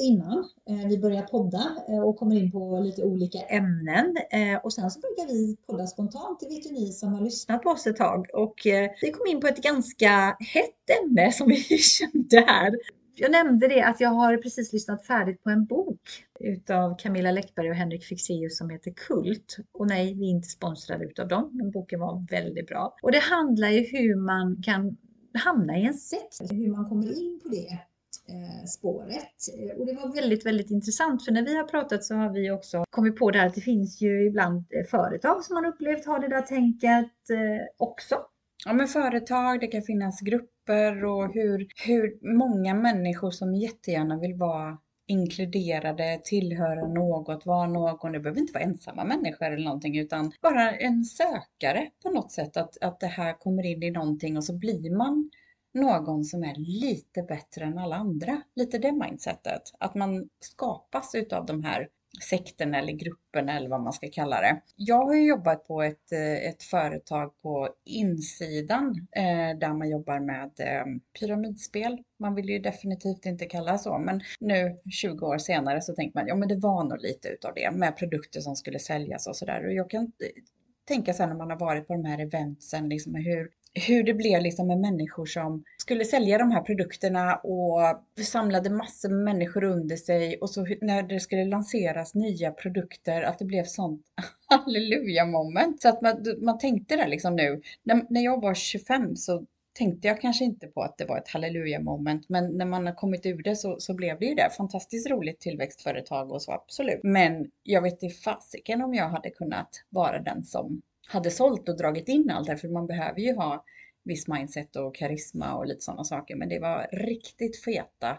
lite innan eh, vi börjar podda eh, och kommer in på lite olika ämnen. Eh, och sen så brukar vi podda spontant, det vet ju ni som har lyssnat på oss ett tag. Och vi kom in på ett ganska hett ämne som vi kände här. Jag nämnde det att jag har precis lyssnat färdigt på en bok utav Camilla Läckberg och Henrik Fixeus som heter Kult. Och nej, vi är inte sponsrade utav dem, men boken var väldigt bra. Och det handlar ju hur man kan hamna i en sekt, hur man kommer in på det Eh, spåret. Och det var väldigt, väldigt intressant för när vi har pratat så har vi också kommit på det här att det finns ju ibland eh, företag som man upplevt har det där tänket eh, också. Ja men företag, det kan finnas grupper och hur, hur många människor som jättegärna vill vara inkluderade, tillhöra något, vara någon. Det behöver inte vara ensamma människor eller någonting utan bara en sökare på något sätt. Att, att det här kommer in i någonting och så blir man någon som är lite bättre än alla andra. Lite det mindsetet. Att man skapas utav de här sekterna eller grupperna eller vad man ska kalla det. Jag har ju jobbat på ett, eh, ett företag på insidan eh, där man jobbar med eh, pyramidspel. Man vill ju definitivt inte kalla det så, men nu 20 år senare så tänker man ja men det var nog lite utav det med produkter som skulle säljas och sådär. Och jag kan eh, tänka sen när man har varit på de här eventsen, liksom hur hur det blev liksom med människor som skulle sälja de här produkterna och samlade massor med människor under sig och så när det skulle lanseras nya produkter att det blev sånt halleluja moment. Så att man, man tänkte det liksom nu, när, när jag var 25 så tänkte jag kanske inte på att det var ett halleluja moment, men när man har kommit ur det så, så blev det ju det. Fantastiskt roligt tillväxtföretag och så absolut. Men jag vet inte fasiken om jag hade kunnat vara den som hade sålt och dragit in allt det för man behöver ju ha viss mindset och karisma och lite sådana saker. Men det var riktigt feta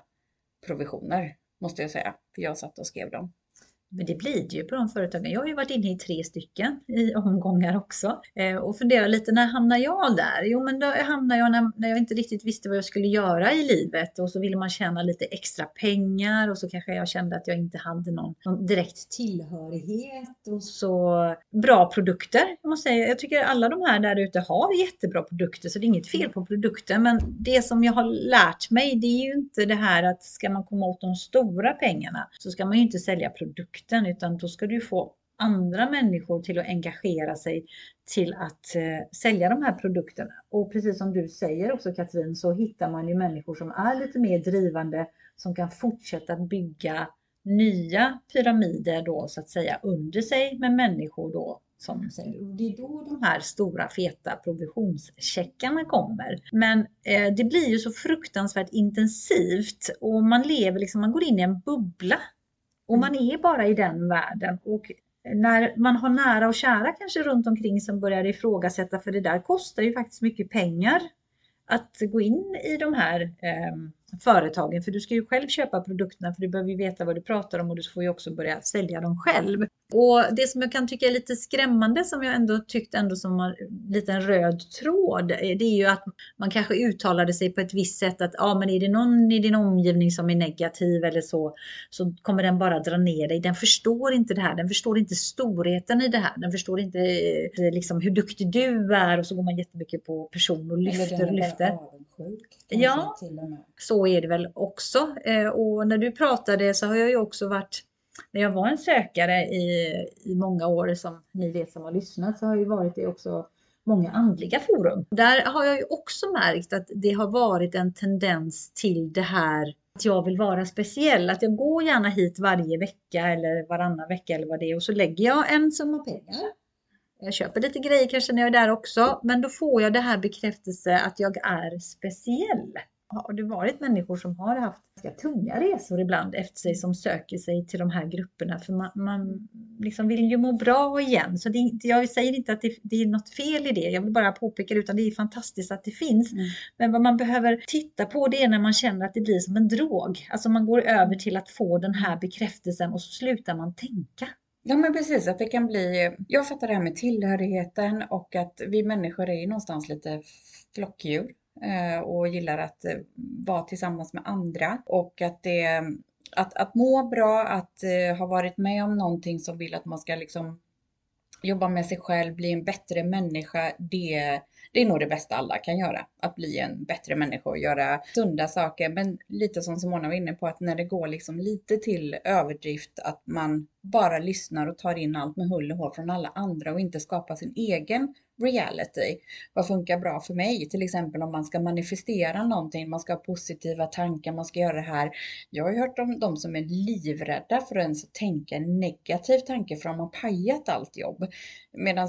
provisioner måste jag säga, för jag satt och skrev dem. Men det blir det ju på de företagen. Jag har ju varit inne i tre stycken i omgångar också eh, och funderar lite, när hamnar jag där? Jo, men då hamnar jag när, när jag inte riktigt visste vad jag skulle göra i livet och så ville man tjäna lite extra pengar och så kanske jag kände att jag inte hade någon, någon direkt tillhörighet och så bra produkter. Jag, måste säga. jag tycker alla de här där ute har jättebra produkter så det är inget fel på produkten men det som jag har lärt mig det är ju inte det här att ska man komma åt de stora pengarna så ska man ju inte sälja produkter produkten utan då ska du få andra människor till att engagera sig till att eh, sälja de här produkterna. Och precis som du säger också Katrin så hittar man ju människor som är lite mer drivande som kan fortsätta bygga nya pyramider då så att säga under sig med människor då som säger. Och det är då de här stora feta provisionscheckarna kommer. Men eh, det blir ju så fruktansvärt intensivt och man lever liksom, man går in i en bubbla och man är bara i den världen. Och när man har nära och kära kanske runt omkring som börjar ifrågasätta, för det där kostar ju faktiskt mycket pengar att gå in i de här eh, företagen. För du ska ju själv köpa produkterna för du behöver ju veta vad du pratar om och du får ju också börja sälja dem själv. Och det som jag kan tycka är lite skrämmande som jag ändå tyckt ändå som en liten röd tråd. Det är ju att man kanske uttalade sig på ett visst sätt att ja men är det någon i din omgivning som är negativ eller så så kommer den bara dra ner dig. Den förstår inte det här. Den förstår inte storheten i det här. Den förstår inte eh, liksom hur duktig du är och så går man jättemycket på person och lyfter och lyfter. Ja, så är det väl också. Eh, och när du pratade så har jag ju också varit när jag var en sökare i, i många år, som ni vet som har lyssnat, så har jag ju varit i också många andliga forum. Där har jag ju också märkt att det har varit en tendens till det här att jag vill vara speciell, att jag går gärna hit varje vecka eller varannan vecka eller vad det är och så lägger jag en summa pengar. Jag köper lite grejer kanske när jag är där också, men då får jag det här bekräftelse att jag är speciell har det varit människor som har haft ganska tunga resor ibland efter sig som söker sig till de här grupperna för man, man liksom vill ju må bra igen. Så det, jag säger inte att det, det, är något fel i det, jag vill bara påpeka det utan det är fantastiskt att det finns. Mm. Men vad man behöver titta på det är när man känner att det blir som en drog. Alltså man går över till att få den här bekräftelsen och så slutar man tänka. Ja men precis, att det kan bli, jag fattar det här med tillhörigheten och att vi människor är någonstans lite flockdjur. Eh, och gillar att eh, vara tillsammans med andra. Och att det att, att må bra, att uh, ha varit med om någonting som vill att man ska liksom jobba med sig själv, bli en bättre människa, det, det är nog det bästa alla kan göra, att bli en bättre människa och göra sunda saker. Men lite som Simona var inne på, att när det går liksom lite till överdrift, att man bara lyssnar och tar in allt med hull och hår från alla andra och inte skapar sin egen reality. Vad funkar bra för mig? Till exempel om man ska manifestera någonting, man ska ha positiva tankar, man ska göra det här. Jag har ju hört om de som är livrädda för att ens tänka en negativ tanke för de har pajat allt jobb. Medan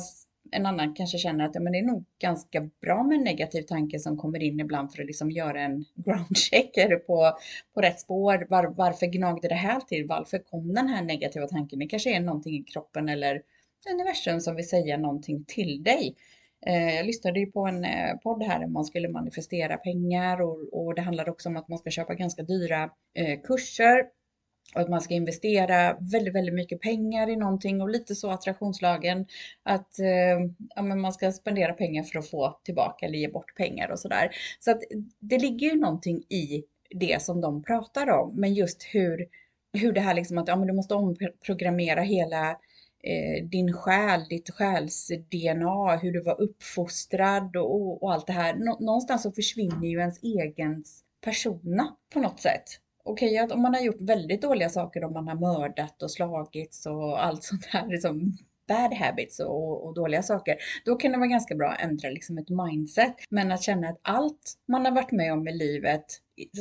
en annan kanske känner att ja, men det är nog ganska bra med en negativ tanke som kommer in ibland för att liksom göra en groundcheck. Är det på, på rätt spår? Var, varför gnagde det här till? Varför kom den här negativa tanken? Det kanske är någonting i kroppen eller universum som vill säga någonting till dig. Eh, jag lyssnade ju på en eh, podd här där man skulle manifestera pengar och, och det handlade också om att man ska köpa ganska dyra eh, kurser och att man ska investera väldigt, väldigt mycket pengar i någonting och lite så attraktionslagen att eh, ja, men man ska spendera pengar för att få tillbaka eller ge bort pengar och sådär. Så att det ligger ju någonting i det som de pratar om, men just hur, hur det här liksom att ja, men du måste omprogrammera hela eh, din själ, ditt själs-DNA, hur du var uppfostrad och, och allt det här. Nå någonstans så försvinner ju ens egen persona på något sätt. Okej, okay, om man har gjort väldigt dåliga saker, om man har mördat och slagits och allt sånt här, liksom bad habits och, och, dåliga saker, då kan det vara ganska bra att ändra liksom ett mindset. Men att känna att allt man har varit med om i livet,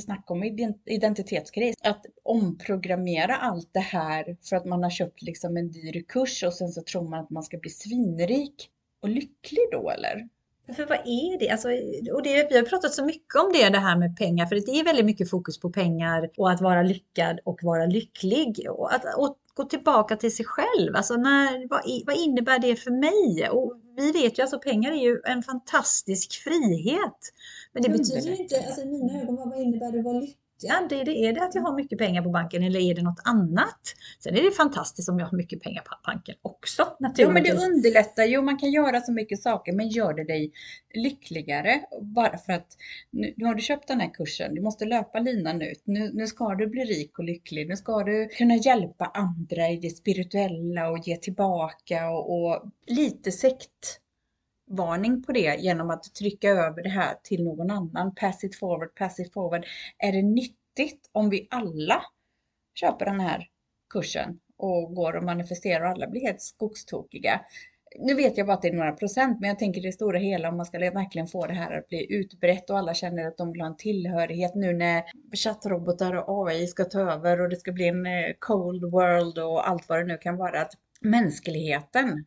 snacka om identitetskris, att omprogrammera allt det här för att man har köpt liksom en dyr kurs och sen så tror man att man ska bli svinrik och lycklig då eller? För vad är det? Alltså, och det? Vi har pratat så mycket om det, det här med pengar, för det är väldigt mycket fokus på pengar och att vara lyckad och vara lycklig. Och att och gå tillbaka till sig själv. Alltså när, vad, vad innebär det för mig? Och vi vet ju, alltså pengar är ju en fantastisk frihet. Men det betyder inte, alltså i mina ögon, vad innebär det att vara lycklig? Ja, det, det, är det att jag har mycket pengar på banken eller är det något annat? Sen är det fantastiskt om jag har mycket pengar på banken också. Ja, men det underlättar ju. Man kan göra så mycket saker, men gör det dig lyckligare? Bara för att nu, nu har du köpt den här kursen, du måste löpa linan ut. Nu, nu ska du bli rik och lycklig. Nu ska du kunna hjälpa andra i det spirituella och ge tillbaka och, och lite sekt varning på det genom att trycka över det här till någon annan. Pass it forward, pass it forward. Är det nyttigt om vi alla köper den här kursen och går och manifesterar och alla blir helt skogstokiga? Nu vet jag bara att det är några procent, men jag tänker det stora hela om man ska verkligen få det här att bli utbrett och alla känner att de vill ha en tillhörighet nu när chattrobotar och AI ska ta över och det ska bli en eh, cold world och allt vad det nu kan vara. Att mänskligheten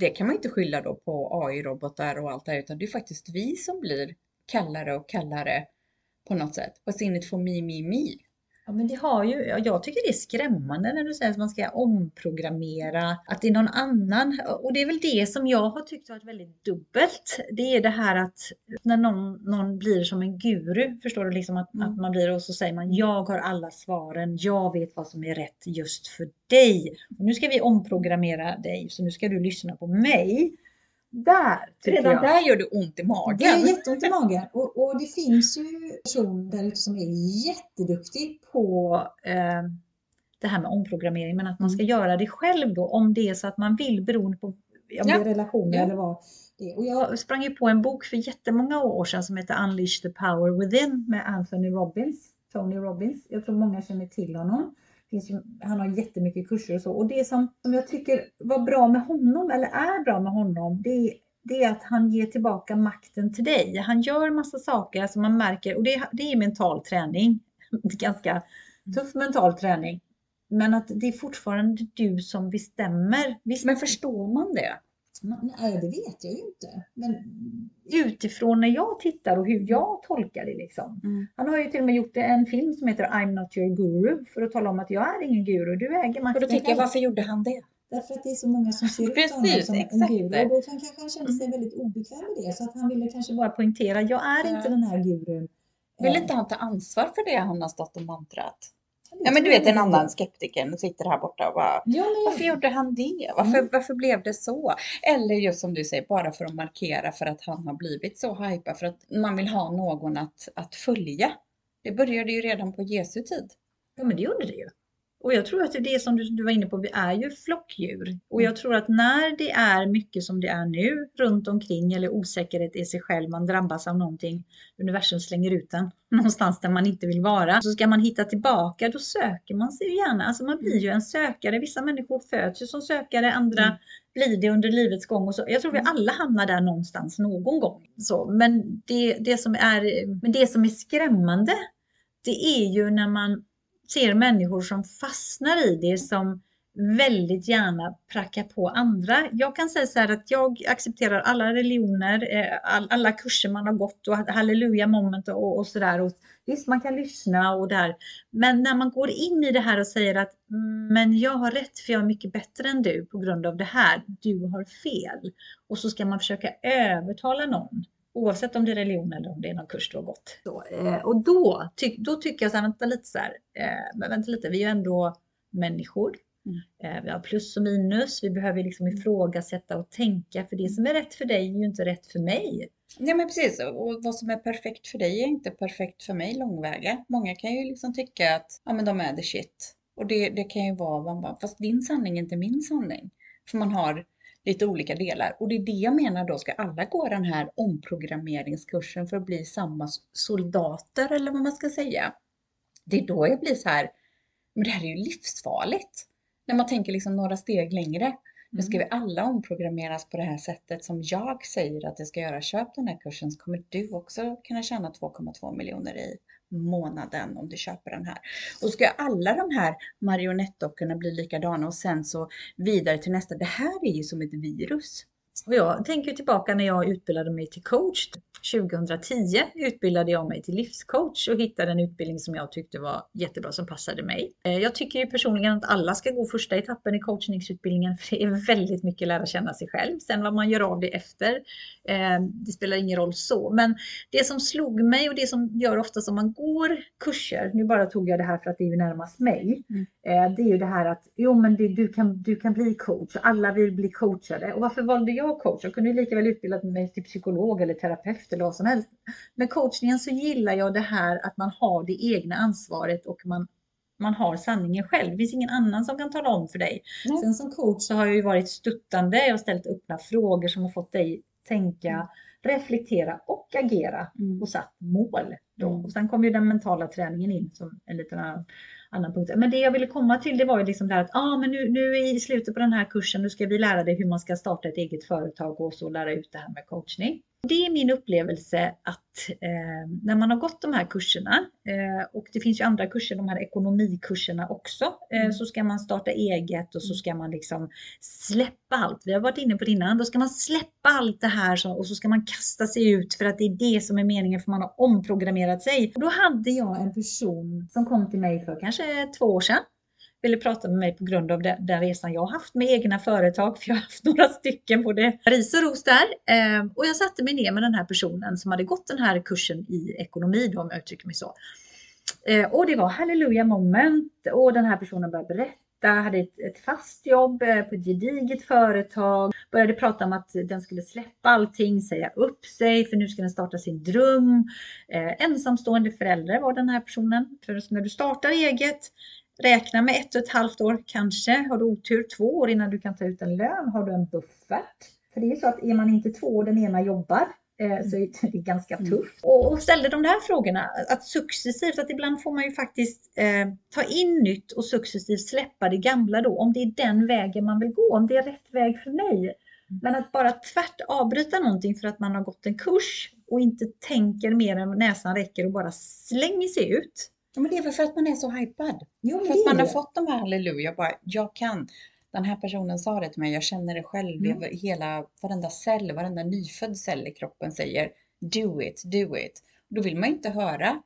det kan man inte skylla då på AI-robotar och allt det här, utan det är faktiskt vi som blir kallare och kallare på något sätt. What's in it for me, me, me? Ja, men det har ju, jag tycker det är skrämmande när du säger att man ska omprogrammera, att det är någon annan. Och det är väl det som jag har tyckt varit väldigt dubbelt. Det är det här att när någon, någon blir som en guru, förstår du, liksom att, mm. att man blir och så säger man jag har alla svaren, jag vet vad som är rätt just för dig. Och nu ska vi omprogrammera dig, så nu ska du lyssna på mig. Där, Redan jag. där gör det ont i magen. Det är jätteont i magen. Och, och det finns ju personer där ute som är jätteduktig på eh, det här med omprogrammering, men att man ska mm. göra det själv då om det är så att man vill beroende på om ja. det är relationer ja. eller vad det. Och jag sprang ju på en bok för jättemånga år sedan som heter Unleash the power within med Anthony Robbins. Tony Robbins. Jag tror många känner till honom ju, han har jättemycket kurser och så. Och det som, som jag tycker var bra med honom, eller är bra med honom, det är, det är att han ger tillbaka makten till dig. Han gör massa saker som alltså man märker, och det, det är mental träning. Ganska tuff mental träning. Men att det är fortfarande du som bestämmer. Visst, men förstår man det? Nej, det vet jag ju inte. Men utifrån när jag tittar och hur jag tolkar det liksom. Mm. Han har ju till och med gjort en film som heter I'm not your guru för att tala om att jag är ingen guru, du äger makten. Och då tänker jag, varför gjorde han det? Därför att det är så många som ser ut honom som exakt. en guru. Och då kanske han kände sig mm. väldigt obekväm med det. Så att han ville kanske bara poängtera, jag är inte den här gurun. Vill inte han ta ansvar för det han har stått och mantrat? Ja men du vet en annan skeptiker sitter här borta och bara, ja, men... varför gjorde han det? Varför, mm. varför blev det så? Eller just som du säger, bara för att markera för att han har blivit så hypad för att man vill ha någon att, att följa. Det började ju redan på Jesu tid. Ja men det gjorde det ju. Och jag tror att det som du, du var inne på, vi är ju flockdjur. Och jag tror att när det är mycket som det är nu runt omkring eller osäkerhet i sig själv, man drabbas av någonting, universum slänger ut den någonstans där man inte vill vara. Så ska man hitta tillbaka, då söker man sig gärna. Alltså man blir ju en sökare. Vissa människor föds ju som sökare, andra mm. blir det under livets gång. Och så. Jag tror vi mm. alla hamnar där någonstans någon gång. Så, men, det, det som är, men det som är skrämmande, det är ju när man ser människor som fastnar i det som väldigt gärna prackar på andra. Jag kan säga så här att jag accepterar alla religioner, eh, alla kurser man har gått och halleluja moment och, och sådär. Visst, man kan lyssna och där. Men när man går in i det här och säger att mm, men jag har rätt för jag är mycket bättre än du på grund av det här. Du har fel. Och så ska man försöka övertala någon Oavsett om det är religion eller om det är någon kurs du har gått. Så, eh, och då, ty, då tycker jag så här, vänta lite så här, eh, men vänta lite, vi är ju ändå människor. Mm. Eh, vi har plus och minus, vi behöver liksom mm. ifrågasätta och tänka, för det som är rätt för dig är ju inte rätt för mig. Ja men precis, och vad som är perfekt för dig är inte perfekt för mig långväga. Många kan ju liksom tycka att ja, men de är the shit. Och det, det kan ju vara, fast din sanning är inte min sanning. För man har lite olika delar. Och det är det jag menar då, ska alla gå den här omprogrammeringskursen för att bli samma soldater eller vad man ska säga. Det är då jag blir så här, men det här är ju livsfarligt. När man tänker liksom några steg längre. Nu ska vi alla omprogrammeras på det här sättet som jag säger att det ska göra. Köp den här kursen så kommer du också kunna tjäna 2,2 miljoner i månaden om du köper den här. Och ska alla de här marionettdockorna bli likadana och sen så vidare till nästa. Det här är ju som ett virus. Och jag tänker tillbaka när jag utbildade mig till coach. 2010 utbildade jag mig till livscoach och hittade en utbildning som jag tyckte var jättebra som passade mig. Eh, jag tycker ju personligen att alla ska gå första etappen i coachningsutbildningen för det är väldigt mycket lära känna sig själv. Sen vad man gör av det efter, eh, det spelar ingen roll så. Men det som slog mig och det som gör ofta som man går kurser, nu bara tog jag det här för att det är ju närmast mig, mm. Eh, det är ju det här att jo men du, kan, du kan bli coach, alla vill bli coachade. Och varför valde jag coach? Jag kunde ju lika väl utbilda mig till psykolog eller terapeut vad som helst. Med coachningen så gillar jag det här att man har det egna ansvaret och man, man har sanningen själv. Det finns ingen annan som kan tala om för dig. Mm. Sen som coach så har jag ju varit stöttande. Jag har ställt öppna frågor som har fått dig tänka, mm. reflektera och agera mm. och satt mål. Då. Mm. Och sen kommer ju den mentala träningen in som en liten annan annan punkt. Men det jag ville komma till det var ju liksom det här att ah, men nu, nu i slutet på den här kursen, nu ska vi lära dig hur man ska starta ett eget företag och så lära ut det här med coachning. Det är min upplevelse att eh, när man har gått de här kurserna eh, och det finns ju andra kurser, de här ekonomikurserna också, eh, mm. så ska man starta eget och så ska man liksom släppa allt. Vi har varit inne på det innan. Då ska man släppa allt det här så, och så ska man kasta sig ut för att det är det som är meningen för man har omprogrammerat sig. Och då hade jag en person som kom till mig för kanske två år sedan ville prata med mig på grund av den, den resan jag har haft med egna företag, för jag har haft några stycken, både ris och ros där. Eh, och jag satte mig ner med den här personen som hade gått den här kursen i ekonomi, då, om jag uttrycker mig så. Eh, och det var halleluja moment och den här personen började berätta hade ett, ett, fast jobb eh, på ett gediget företag, började prata om att den skulle släppa allting, säga upp sig, för nu ska den starta sin dröm. Eh, ensamstående förälder var den här personen. För när du startar eget Räkna med ett och ett halvt år kanske. Har du otur två år innan du kan ta ut en lön. Har du en buffert? För det är så att är man inte två och den ena jobbar eh, så är det ganska mm. tufft. Och ställde de där frågorna, att successivt, att ibland får man ju faktiskt eh, ta in nytt och successivt släppa det gamla då, om det är den vägen man vill gå, om det är rätt väg för mig. Mm. Men att bara tvärt avbryta någonting för att man har gått en kurs och inte tänker mer än näsan räcker och bara slänger sig ut. Ja, men det är väl för att man är så hypad. Jo, för att man har fått de här halleluja, bara jag kan. Den här personen sa det till mig, jag känner det själv. Mm. hela, varenda cell, varenda nyfödd cell i kroppen säger do it, do it. Då vill man inte höra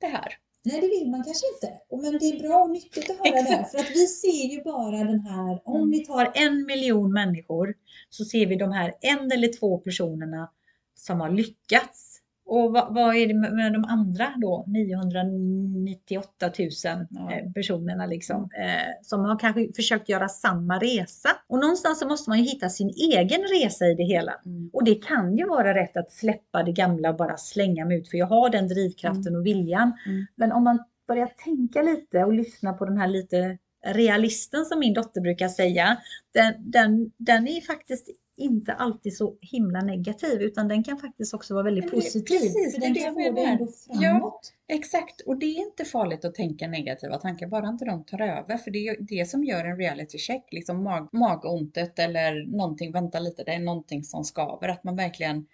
det här. Nej, det vill man kanske inte. Men det är bra och nyttigt att höra det. För att vi ser ju bara den här, om mm. vi tar en miljon människor så ser vi de här en eller två personerna som har lyckats och vad, vad, är det med de andra då, 998 000 ja. Eh, personerna liksom, eh, som har kanske försökt göra samma resa. Och någonstans så måste man ju hitta sin egen resa i det hela. Mm. Och det kan ju vara rätt att släppa det gamla och bara slänga mig ut, för jag har den drivkraften mm. och viljan. Mm. Men om man börjar tänka lite och lyssna på den här lite realisten som min dotter brukar säga, den, den, den är faktiskt inte alltid så himla negativ utan den kan faktiskt också vara väldigt positiv. Precis, för den det kan få dig menar. ändå framåt. Exakt, och det är inte farligt att tänka negativa tankar, bara inte de tar över. För det är det som gör en reality check, liksom mag, magontet eller någonting, vänta lite, det är någonting som skaver. Att man verkligen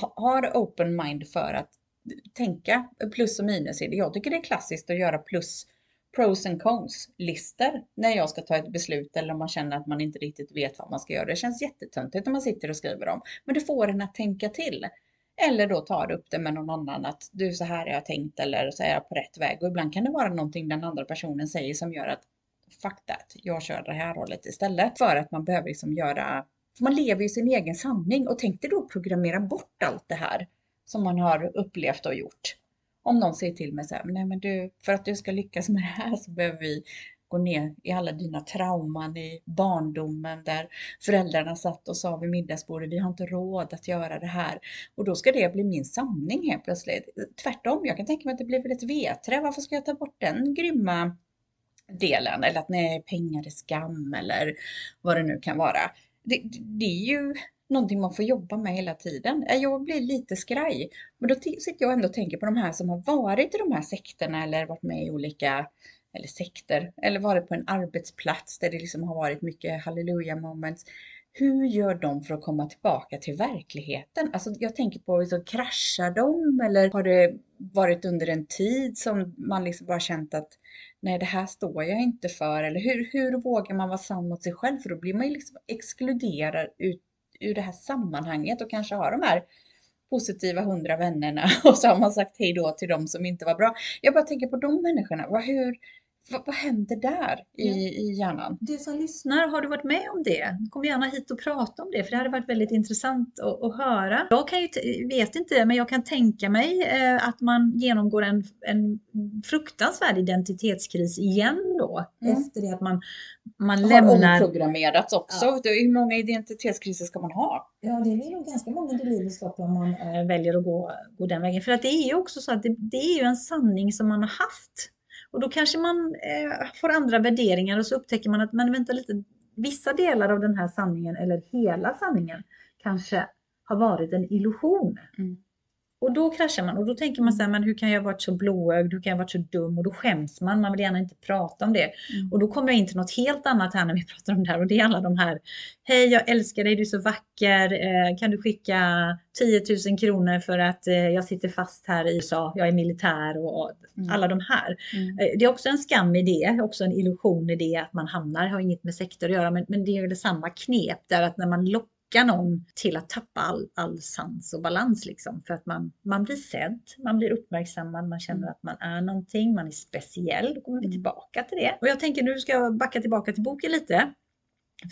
ha- har open mind för att tänka plus och minus. Jag tycker det är klassiskt att göra plus pros and cons listor när jag ska ta ett beslut eller om man känner att man inte riktigt vet vad man ska göra. Det känns jättetöntigt när man sitter och skriver dem, men det får en att tänka till. Eller då tar upp det med någon annan att du så här har jag tänkt eller så är jag på rätt väg. Och ibland kan det vara någonting den andra personen säger som gör att fuck that, jag kör det här hållet istället. För att man behöver liksom göra, för man lever ju sin egen sanning och tänk dig då programmera bort allt det här som man har upplevt och gjort. Om någon säger till mig så här, nej men du, för att du ska lyckas med det här så behöver vi gå ner i alla dina trauman i barndomen där föräldrarna satt och sa vid middagsbordet, vi har inte råd att göra det här. Och då ska det bli min sanning helt plötsligt. Tvärtom, jag kan tänka mig att det blir väl ett vedträ. Varför ska jag ta bort den grymma delen? Eller att nej, pengar är skam eller vad det nu kan vara. Det, det är ju någonting man får jobba med hela tiden. Eh, jag blir lite skraj. Men då sitter jag ändå och tänker på de här som har varit i de här sekterna eller varit med i olika eller sekter, eller varit på en arbetsplats där det liksom har varit mycket halleluja moments. Hur gör de för att komma tillbaka till verkligheten? Alltså jag tänker på, så kraschar de eller har det varit under en tid som man liksom bara känt att nej det här står jag inte för eller hur, hur vågar man vara sann mot sig själv? För då blir man ju liksom exkluderad ut ur det här sammanhanget och kanske har de här positiva hundra vännerna och så har man sagt hej då till de som inte var bra. Jag bara tänker på de människorna. Vad, hur, vad, vad händer där i, Ja. i hjärnan? Du som lyssnar, har du varit med om det? Kom gärna hit och prata om det, för det hade varit väldigt intressant att, att höra. Jag kan ju, vet inte, men jag kan tänka mig eh, att man genomgår en, en fruktansvärd identitetskris igen då, Mm. efter det att man, man Har lämnar... omprogrammerats också. Ja. Hur många identitetskriser ska man ha? Ja, det är nog ganska många i livets lopp om man eh, väljer att gå, gå den vägen. För att det är ju också så att det, det är ju en sanning som man har haft. Och då kanske man eh, får andra värderingar och så upptäcker man att, men vänta lite, vissa delar av den här sanningen eller hela sanningen kanske har varit en illusion. Mm. Och då kraschar man och då tänker man så här, men hur kan jag ha varit så blåögd, hur kan jag ha varit så dum? Och då skäms man, man vill gärna inte prata om det. Mm. Och då kommer jag in till något helt annat här när vi pratar om det här och det är alla de här Hej, jag älskar dig, du är så vacker. Eh, kan du skicka 10 000 kronor för att eh, jag sitter fast här i USA, jag är militär och, Mm. alla de här. Mm. Eh, Det är också en skam i det, också en illusion i det att man hamnar, har inget med sektor att göra, men, men det är ju samma knep där att när man lockar någon till att tappa all, all sans och balans liksom, för att man, man blir sedd, man blir uppmärksammad, man känner Mm. att man är någonting, man är speciell, då kommer vi Mm. tillbaka till det. Och jag tänker nu ska jag backa tillbaka till boken lite.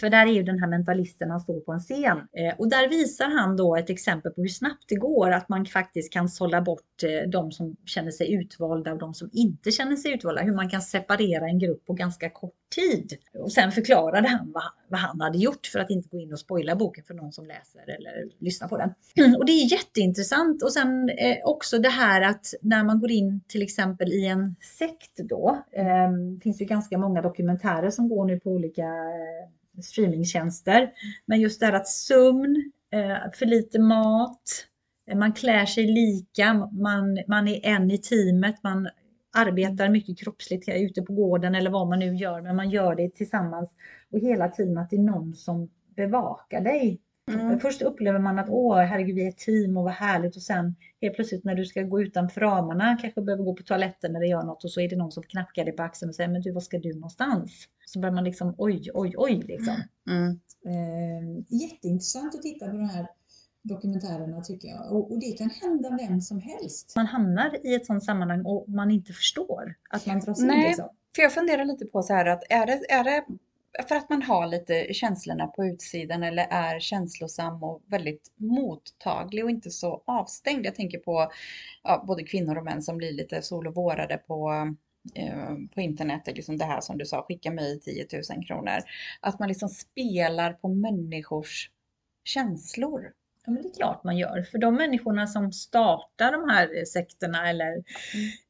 För där är ju den här mentalisten, han står på en scen. Eh, och där visar han då ett exempel på hur snabbt det går att man faktiskt kan sålla bort eh, de som känner sig utvalda och de som inte känner sig utvalda. Hur man kan separera en grupp på ganska kort tid. Och sen förklarade han vad, vad han hade gjort för att inte gå in och spoila boken för någon som läser eller lyssnar på den. Och det är jätteintressant. Och sen eh, också det här att när man går in till exempel i en sekt då. Eh, finns ju ganska många dokumentärer som går nu på olika eh, streamingtjänster. Men just det här att sömn, eh, för lite mat, eh, man klär sig lika, man, man är en i teamet, man arbetar mycket kroppsligt ute på gården eller vad man nu gör, men man gör det tillsammans och hela tiden att det är någon som bevakar dig. Mm. Först upplever man att åh herregud vi är ett team och vad härligt och sen helt plötsligt när du ska gå utanför ramarna, kanske behöver gå på toaletten när det gör något och så är det någon som knackar dig på axeln och säger men du vad ska du någonstans? Så börjar man liksom oj oj oj liksom. Mm. Eh, jätteintressant att titta på de här dokumentärerna tycker jag. Och, och det kan hända vem som helst. Man hamnar i ett sådant sammanhang och man inte förstår att man dras in. Nej. Liksom. För jag funderar lite på så här att är det, är det för att man har lite känslorna på utsidan eller är känslosam och väldigt mottaglig och inte så avstängd. Jag tänker på ja, både kvinnor och män som blir lite sol och vårade på, eh, på internet. Liksom det här som du sa, skicka mig 10 000 kronor. Att man liksom spelar på människors känslor. Ja, men det är klart man gör. För de människorna som startar de här sekterna eller mm.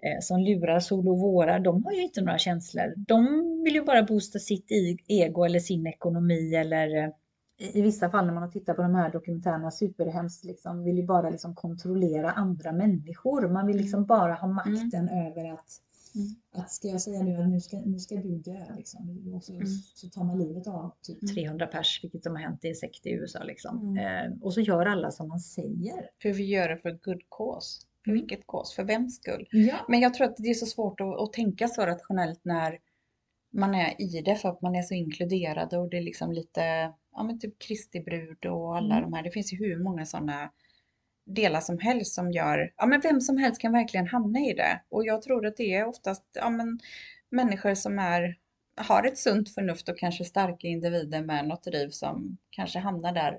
eh, som lurar sol och våra, de har ju inte några känslor. De vill ju bara boosta sitt ego eller sin ekonomi eller eh, i vissa fall när man har tittat på de här dokumentärerna superhemskt, liksom, vill ju bara liksom kontrollera andra människor. Man vill liksom mm. bara ha makten mm. över att Mm. Att ska jag säga nu att nu ska, nu ska du dö liksom, och så, mm. så tar man livet av typ 300 mm. pers, vilket som har hänt i en sekt i USA liksom. Mm. Eh, och så gör alla som man säger. För vi gör det för good cause. För mm. vilket cause? För vems skull? Ja. Men jag tror att det är så svårt att, att tänka så rationellt när man är i det för att man är så inkluderad och det är liksom lite, ja men typ Kristi brud och alla mm. de här. Det finns ju hur många sådana delar som helst som gör, ja men vem som helst kan verkligen hamna i det. Och jag tror att det är oftast, ja men människor som är, har ett sunt förnuft och kanske starka individer med något driv som kanske hamnar där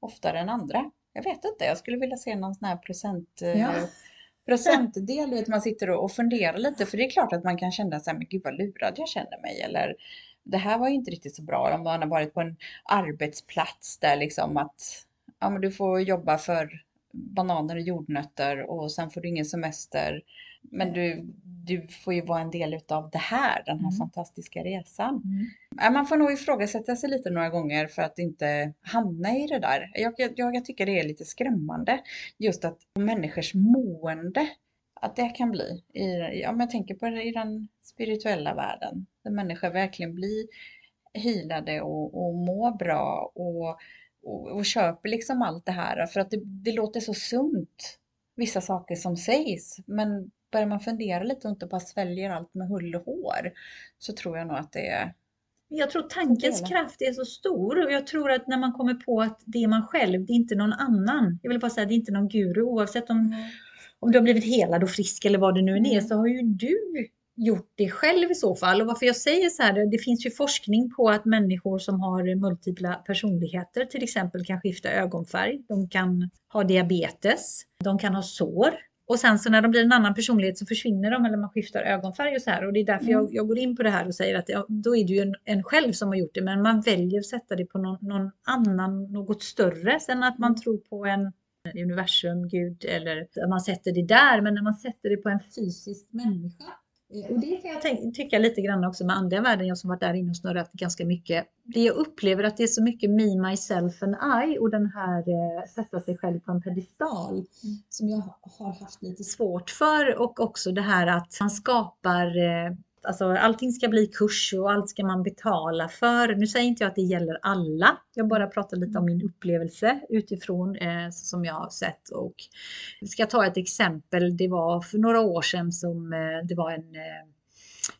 oftare än andra. Jag vet inte, jag skulle vilja se någon sån här procent, eh, ja. procentdel, vet, man sitter och funderar lite, för det är klart att man kan känna sig, men gud vad lurad jag känner mig, eller det här var ju inte riktigt så bra om man har varit på en arbetsplats där liksom att ja, men du får jobba för bananer och jordnötter och sen får du ingen semester. Men du, du får ju vara en del utav det här, den här mm. fantastiska resan. Mm. Man får nog ifrågasätta sig lite några gånger för att inte hamna i det där. Jag, jag, jag tycker det är lite skrämmande just att människors mående, att det kan bli, i, men jag tänker på det i den spirituella världen, där människor verkligen blir healade och, och mår bra och och, och köper liksom allt det här för att det, det låter så sunt, vissa saker som sägs. Men börjar man fundera lite och inte bara sväljer allt med hull och hår så tror jag nog att det är jag tror tankens kraft är så stor och jag tror att när man kommer på att det är man själv, det är inte någon annan. Jag vill bara säga, det är inte någon guru oavsett om, om du har blivit helad och frisk eller vad det nu än är, så har ju du gjort det själv i så fall. Och varför jag säger så här, det finns ju forskning på att människor som har multipla personligheter till exempel kan skifta ögonfärg, de kan ha diabetes, de kan ha sår. Och sen så när de blir en annan personlighet så försvinner de eller man skiftar ögonfärg och så här. Och det är därför mm. jag, jag, går in på det här och säger att ja, då är det ju en, en, själv som har gjort det. Men man väljer att sätta det på någon, någon annan, något större. Sen att man mm. tror på en universum, Gud eller man sätter det där. Men när man sätter det på en fysisk människa och det kan jag tycka lite grann också med andliga världen, jag som varit där inne och snurrat ganska mycket. Det jag upplever att det är så mycket me, myself and I och den här eh, sätta sig själv på en pedestal mm. som jag har haft lite svårt för och också det här att man skapar eh, Alltså allting ska bli kurs och allt ska man betala för. Nu säger inte jag att det gäller alla. Jag bara pratar lite om min upplevelse utifrån eh, som jag har sett. Och ska ta ett exempel. Det var för några år sedan som eh, det var en eh,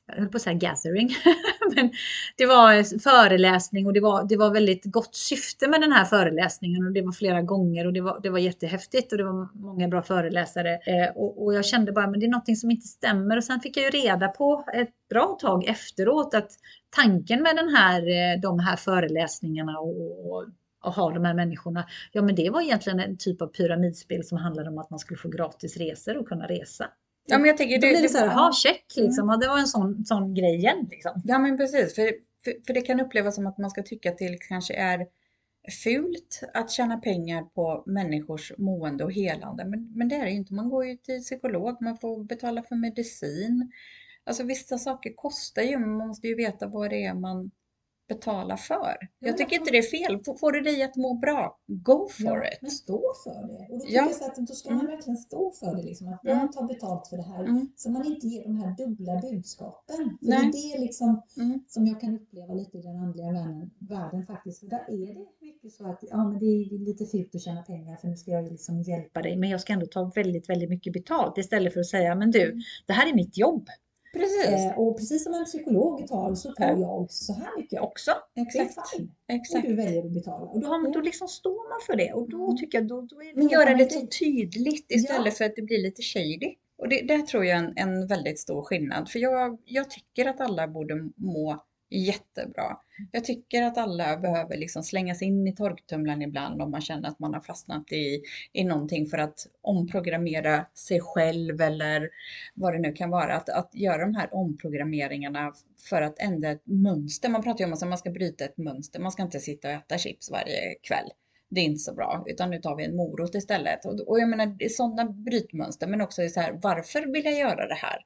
jag höll på att säga gathering, men det var föreläsning och det var, det var väldigt gott syfte med den här föreläsningen och det var flera gånger och det var, det var jättehäftigt och det var många bra föreläsare eh, och, och, jag kände bara men det är någonting som inte stämmer och sen fick jag ju reda på ett bra tag efteråt att tanken med den här, eh, de här föreläsningarna och, och och ha de här människorna. Ja, men det var egentligen en typ av pyramidspel som handlade om att man skulle få gratis resor och kunna resa. Ja, men jag tänker, det, Då blir det så här, ha check liksom. Mm. Ja, det var en sån, sån grej igen liksom. Ja, men precis. För, för, för, det kan upplevas som att man ska tycka att det kanske är fult att tjäna pengar på människors mående och helande. Men, men det är det ju inte. Man går ju till psykolog, man får betala för medicin. Alltså vissa saker kostar ju, men man måste ju veta vad det är man betala för. Jag tycker inte det är fel. Får du dig att må bra, go for ja, it. Men stå för det. Och då ja. jag så att då ska man mm. verkligen stå för det. Liksom, att jag mm. tar betalt för det här. Mm. Så man inte ger de här dubbla budskapen. För Nej. det är det liksom, mm. som jag kan uppleva lite i den andliga världen, världen faktiskt. För där är det mycket så att ja, men det är lite fult att tjäna pengar för nu ska jag liksom hjälpa dig. Men jag ska ändå ta väldigt, väldigt mycket betalt istället för att säga men du, mm. det här är mitt jobb. Precis. Eh, och precis som en psykolog tar så tar jag så här mycket också. Exakt. Exakt. Och du väljer att betala. Och då, då liksom står man för det och då mm. tycker jag då, då är det göra det så tydligt istället ja. för att det blir lite shady. Och det, det tror jag är en, en väldigt stor skillnad. För jag, jag tycker att alla borde må jättebra. Jag tycker att alla behöver liksom slängas in i torktumlaren ibland om man känner att man har fastnat i, i någonting för att omprogrammera sig själv eller vad det nu kan vara. Att, att göra de här omprogrammeringarna för att ändra ett mönster. Man pratar ju om att man ska bryta ett mönster. Man ska inte sitta och äta chips varje kväll. det är inte så bra, utan nu tar vi en morot istället. Och, och jag menar, det är sådana brytmönster, men också så här, varför vill jag göra det här?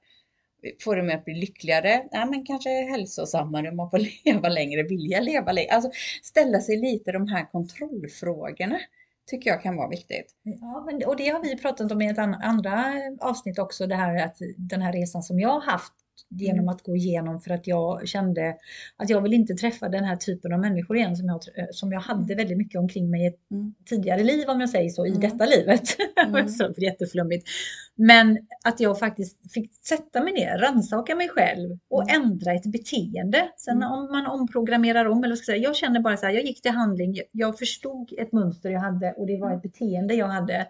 Får det mig att bli lyckligare? Ja, men kanske hälsosammare, man får leva längre, vilja leva längre? Alltså ställa sig lite de här kontrollfrågorna tycker jag kan vara viktigt. Ja, men, och det har vi pratat om i ett andra avsnitt också, det här att den här resan som jag har haft genom mm. att gå igenom för att jag kände att jag vill inte träffa den här typen av människor igen som jag, som jag hade mm. väldigt mycket omkring mig i ett mm. tidigare liv om jag säger så, i mm. detta livet. Mm. så jätteflummigt. Men att jag faktiskt fick sätta mig ner, rannsaka mig själv och ändra ett beteende. Sen om man omprogrammerar om, eller ska säga, jag känner bara så här, jag gick till handling, jag förstod ett mönster jag hade och det var ett beteende jag hade.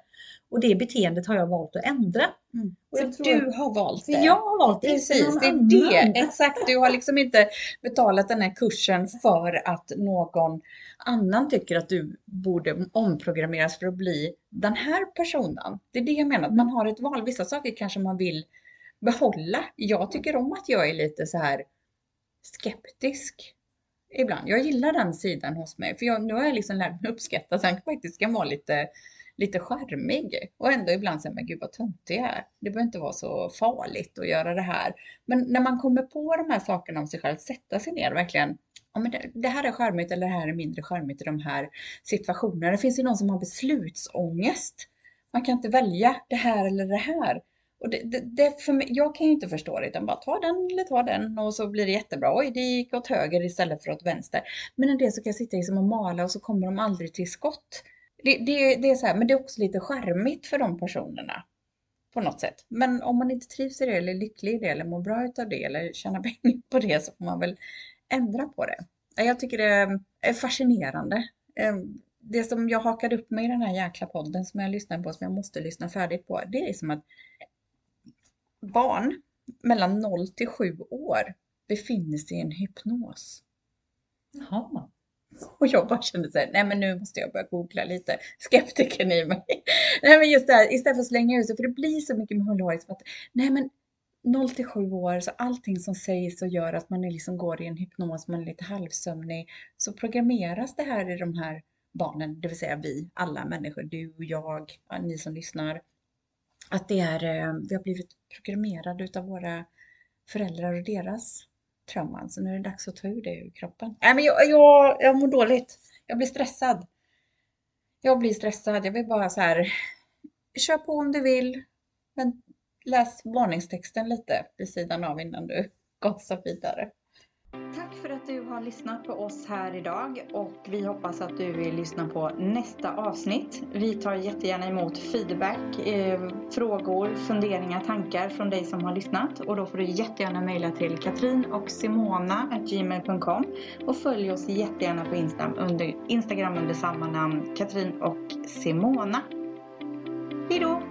Och det beteendet har jag valt att ändra. Mm. Och för du har valt det. jag har valt det. Precis, det är det. Exakt, du har liksom inte betalat den här kursen för att någon annan tycker att du borde omprogrammeras för att bli den här personen. Det är det jag menar, att man har ett val. Vissa saker kanske man vill behålla. Jag tycker om att jag är lite så här skeptisk ibland. Jag gillar den sidan hos mig, för jag, nu har jag liksom lärt mig uppskatta att den faktiskt kan vara lite lite charmig och ändå ibland säga, men gud vad töntig jag är. Det behöver inte vara så farligt att göra det här. Men när man kommer på de här sakerna om sig själv, sätta sig ner och verkligen Ja, men det, det här är charmigt eller det här är mindre charmigt i de här situationerna. Det finns ju någon som har beslutsångest. Man kan inte välja det här eller det här. Och det, det, det för mig, jag kan ju inte förstå det utan bara ta den eller ta den och så blir det jättebra. Oj, det gick åt höger istället för åt vänster. Men en del så kan jag sitta liksom och mala och så kommer de aldrig till skott det, det, det är så här, men det är också lite charmigt för de personerna. På något sätt. Men om man inte trivs i det eller är lycklig i det eller mår bra utav det eller tjänar pengar på det så får man väl ändra på det. Jag tycker det är fascinerande. Ehm, det som jag hakade upp mig i den här jäkla podden som jag lyssnar på, som jag måste lyssna färdigt på, det är som att barn mellan 0 till 7 år befinner sig i en hypnos. Jaha. Och jag bara kände så här, nej men nu måste jag börja googla lite, skeptiken i mig. nej men just det här, istället för att slänga ut sig, för det blir så mycket med holorism att, nej men 0 till 7 år, så allting som sägs och gör att man liksom går i en hypnos, man är lite halvsömnig, så programmeras det här i de här barnen, det vill säga vi, alla människor, du, jag, ni som lyssnar, att det är, eh, vi har blivit programmerade utav våra föräldrar och deras trauman. Så nu är det dags att ta ur det ur kroppen. Nej, men jag, jag, jag mår dåligt. Jag blir stressad. Jag blir stressad. Jag vill bara så här. Kör på om du vill. Men läs varningstexten lite vid sidan av innan du gasar vidare. Tack för att du har lyssnat på oss här idag och vi hoppas att du vill lyssna på nästa avsnitt. Vi tar jättegärna emot feedback, eh, frågor, funderingar, tankar från dig som har lyssnat och då får du jättegärna mejla till katrin och simona.gmail.com och följ oss jättegärna på Instagram under, Instagram under samma namn Katrin och Simona. Hejdå!